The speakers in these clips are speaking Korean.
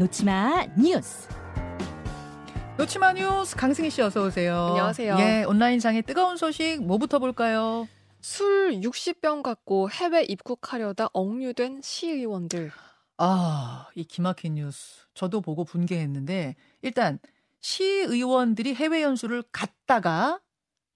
놓치마 뉴스. 놓치마 뉴스 강승희 씨 어서 오세요. 안녕하세요. 예, 온라인상의 뜨거운 소식 뭐부터 볼까요? 술 60병 갖고 해외 입국하려다 억류된 시의원들. 아, 이 기막힌 뉴스. 저도 보고 분개했는데 일단 시의원들이 해외 연수를 갔다가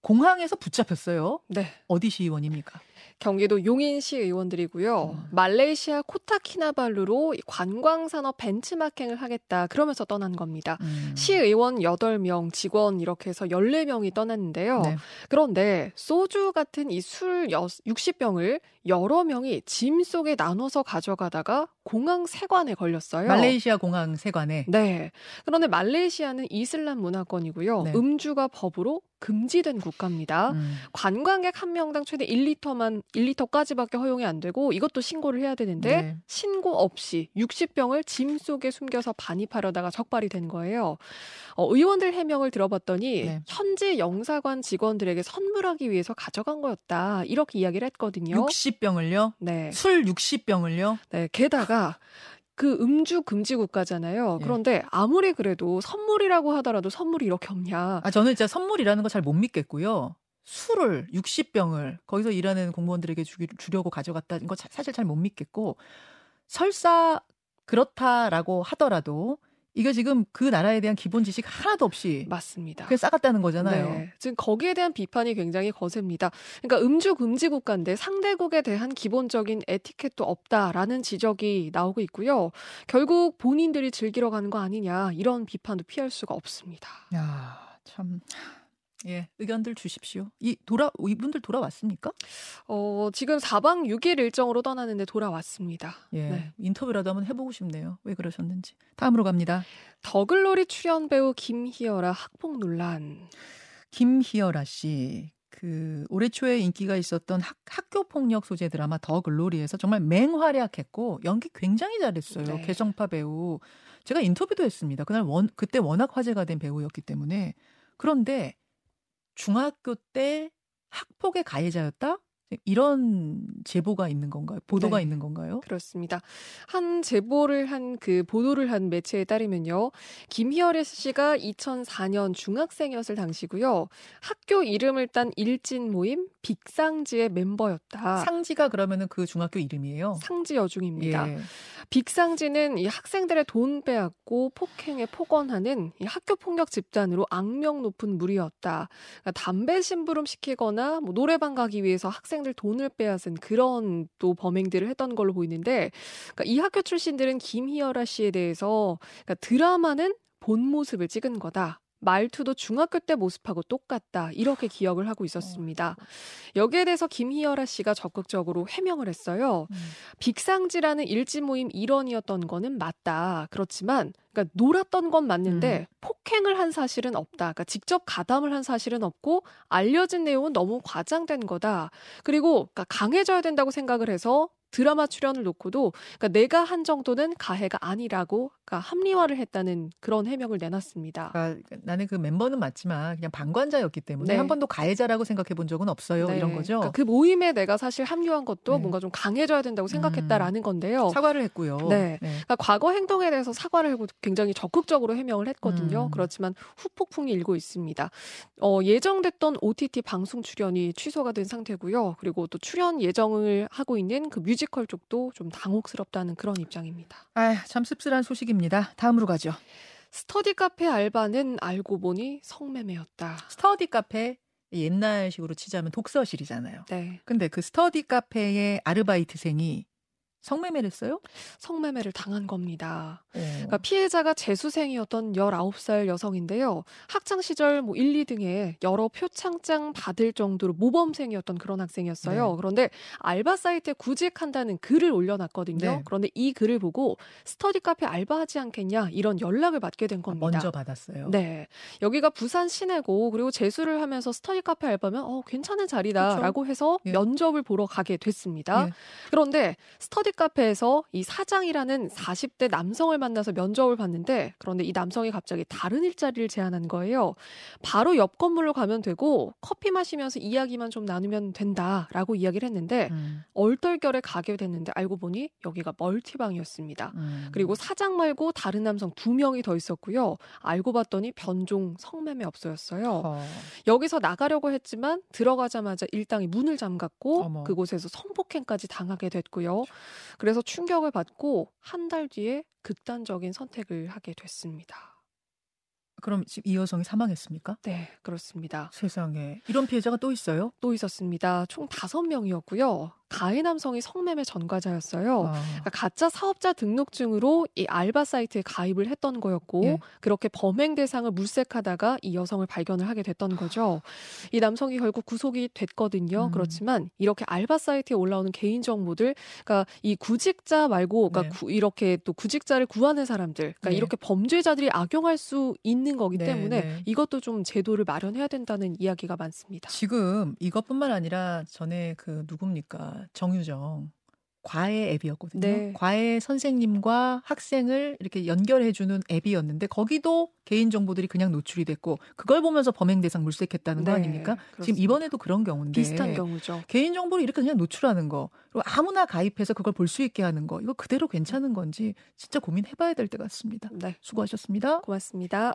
공항에서 붙잡혔어요. 네. 어디 시의원입니까? 경기도 용인시 의원들이고요. 음. 말레이시아 코타키나발루로 관광산업 벤치마킹을 하겠다. 그러면서 떠난 겁니다. 음. 시 의원 8명, 직원 이렇게 해서 14명이 떠났는데요. 네. 그런데 소주 같은 이 술 60병을 여러 명이 짐 속에 나눠서 가져가다가 공항 세관에 걸렸어요. 말레이시아 공항 세관에. 네. 그런데 말레이시아는 이슬람 문화권이고요. 네. 음주가 법으로 금지된 국가입니다. 음. 관광객 한 명당 최대 1리터만 1리터까지밖에 허용이 안 되고 이것도 신고를 해야 되는데 네. 신고 없이 60병을 짐 속에 숨겨서 반입하려다가 적발이 된 거예요. 어, 의원들 해명을 들어봤더니 네. 현지 영사관 직원들에게 선물하기 위해서 가져간 거였다. 이렇게 이야기를 했거든요. 60병을요? 네. 술 60병을요? 네. 게다가 그 음주 금지 국가잖아요. 예. 그런데 아무리 그래도 선물이라고 하더라도 선물이 이렇게 없냐. 아, 저는 진짜 선물이라는 거 잘 못 믿겠고요. 술을 60병을 거기서 일하는 공무원들에게 주, 주려고 가져갔다는 거 사실 잘 못 믿겠고 설사 그렇다라고 하더라도 이게 지금 그 나라에 대한 기본 지식 하나도 없이 맞습니다. 그게 싸갔다는 거잖아요. 네. 지금 거기에 대한 비판이 굉장히 거셉니다. 그러니까 음주 금지 국가인데 상대국에 대한 기본적인 에티켓도 없다라는 지적이 나오고 있고요. 결국 본인들이 즐기러 가는 거 아니냐 이런 비판도 피할 수가 없습니다. 야, 참 예, 의견들 주십시오. 이 돌아 이분들 돌아왔습니까? 어, 지금 4박 6일 일정으로 떠나는데 돌아왔습니다. 예. 네. 인터뷰라도 한번 해 보고 싶네요. 왜 그러셨는지. 다음으로 갑니다. 더글로리 출연 배우 김희열아 학폭 논란. 김희열아 씨. 그 올해 초에 인기가 있었던 학, 학교 폭력 소재 드라마 더 글로리에서 정말 맹활약했고 연기 굉장히 잘했어요. 네. 개성파 배우. 제가 인터뷰도 했습니다. 그날 원 그때 워낙 화제가 된 배우였기 때문에 그런데 중학교 때 학폭의 가해자였다? 이런 제보가 있는 건가요? 보도가 네, 있는 건가요? 그렇습니다. 한 제보를 한 그 보도를 한 매체에 따르면요. 김희열 씨가 2004년 중학생이었을 당시고요. 학교 이름을 딴 일진 모임 빅상지의 멤버였다. 상지가 그러면은 그 중학교 이름이에요? 상지 여중입니다. 예. 빅상지는 이 학생들의 돈 빼앗고 폭행에 폭언하는 이 학교 폭력 집단으로 악명 높은 무리였다. 그러니까 담배 심부름 시키거나 뭐 노래방 가기 위해서 학생 들 돈을 빼앗은 그런 또 범행들을 했던 걸로 보이는데 그러니까 이 학교 출신들은 김희열아 씨에 대해서 그러니까 드라마는 본 모습을 찍은 거다. 말투도 중학교 때 모습하고 똑같다. 이렇게 기억을 하고 있었습니다. 어, 여기에 대해서 김희열아 씨가 적극적으로 해명을 했어요. 음. 빅상지라는 일지 모임 일원이었던 거는 맞다. 그렇지만 그러니까 놀았던 건 맞는데 음. 폭행을 한 사실은 없다. 그러니까 직접 가담을 한 사실은 없고 알려진 내용은 너무 과장된 거다. 그리고 그러니까 강해져야 된다고 생각을 해서 드라마 출연을 놓고도 그러니까 내가 한 정도는 가해가 아니라고 그러니까 합리화를 했다는 그런 해명을 내놨습니다. 그러니까 나는 그 멤버는 맞지만 그냥 방관자였기 때문에 네. 한 번도 가해자라고 생각해 본 적은 없어요. 네. 이런 거죠. 그러니까 그 모임에 내가 사실 합류한 것도 네. 뭔가 좀 강해져야 된다고 생각했다라는 음. 건데요. 사과를 했고요. 네. 네. 그러니까 과거 행동에 대해서 사과를 하고 굉장히 적극적으로 해명을 했거든요. 음. 그렇지만 후폭풍이 일고 있습니다. 어, 예정됐던 OTT 방송 출연이 취소가 된 상태고요. 그리고 또 출연 예정을 하고 있는 그 뮤직 뮤지컬 쪽도 좀 당혹스럽다는 그런 입장입니다. 아, 참 씁쓸한 소식입니다. 다음으로 가죠. 스터디 카페 알바는 알고 보니 성매매였다. 스터디 카페 옛날식으로 치자면 독서실이잖아요. 네. 근데 그 스터디 카페의 아르바이트생이 성매매를 했어요? 성매매를 당한 겁니다. 어. 그러니까 피해자가 재수생이었던 19살 여성인데요. 학창 시절 뭐 1, 2등에 여러 표창장 받을 정도로 모범생이었던 그런 학생이었어요. 네. 그런데 알바 사이트에 구직한다는 글을 올려놨거든요. 네. 그런데 이 글을 보고 스터디 카페 알바하지 않겠냐 이런 연락을 받게 된 겁니다. 먼저 받았어요. 네. 여기가 부산 시내고 그리고 재수를 하면서 스터디 카페 알바면 어 괜찮은 자리다라고 그렇죠. 해서 예. 면접을 보러 가게 됐습니다. 예. 그런데 스터디 카페에서 이 사장이라는 40대 남성을 만나서 면접을 봤는데 그런데 이 남성이 갑자기 다른 일자리를 제안한 거예요. 바로 옆 건물로 가면 되고 커피 마시면서 이야기만 좀 나누면 된다라고 이야기를 했는데 음. 얼떨결에 가게 됐는데 알고 보니 여기가 멀티방이었습니다. 음. 그리고 사장 말고 다른 남성 두 명이 더 있었고요. 알고 봤더니 변종 성매매 업소였어요. 어. 여기서 나가려고 했지만 들어가자마자 일당이 문을 잠갔고 어머. 그곳에서 성폭행까지 당하게 됐고요. 그래서 충격을 받고 한 달 뒤에 극단적인 선택을 하게 됐습니다. 그럼 지금 이 여성이 사망했습니까? 네, 그렇습니다. 세상에. 이런 피해자가 또 있어요? 또 있었습니다. 총 다섯 명이었고요. 가해 남성이 성매매 전과자였어요. 아. 그러니까 가짜 사업자 등록증으로 이 알바 사이트에 가입을 했던 거였고 예. 그렇게 범행 대상을 물색하다가 이 여성을 발견을 하게 됐던 거죠. 이 남성이 결국 구속이 됐거든요. 음. 그렇지만 이렇게 알바 사이트에 올라오는 개인 정보들, 그러니까 이 구직자 말고, 그러니까 네. 구, 이렇게 또 구직자를 구하는 사람들, 그러니까 네. 이렇게 범죄자들이 악용할 수 있는 거기 네, 때문에 네. 이것도 좀 제도를 마련해야 된다는 이야기가 많습니다. 지금 이것뿐만 아니라 전에 그 누굽니까? 정유정 과외 앱이었거든요. 네. 과외 선생님과 학생을 이렇게 연결해주는 앱이었는데 거기도 개인 정보들이 그냥 노출이 됐고 그걸 보면서 범행 대상 물색했다는 거 네, 아닙니까? 그렇습니다. 지금 이번에도 그런 경우인데 비슷한 경우죠. 개인 정보를 이렇게 그냥 노출하는 거 그리고 아무나 가입해서 그걸 볼 수 있게 하는 거 이거 그대로 괜찮은 건지 진짜 고민해봐야 될것 같습니다. 네. 수고하셨습니다. 고맙습니다.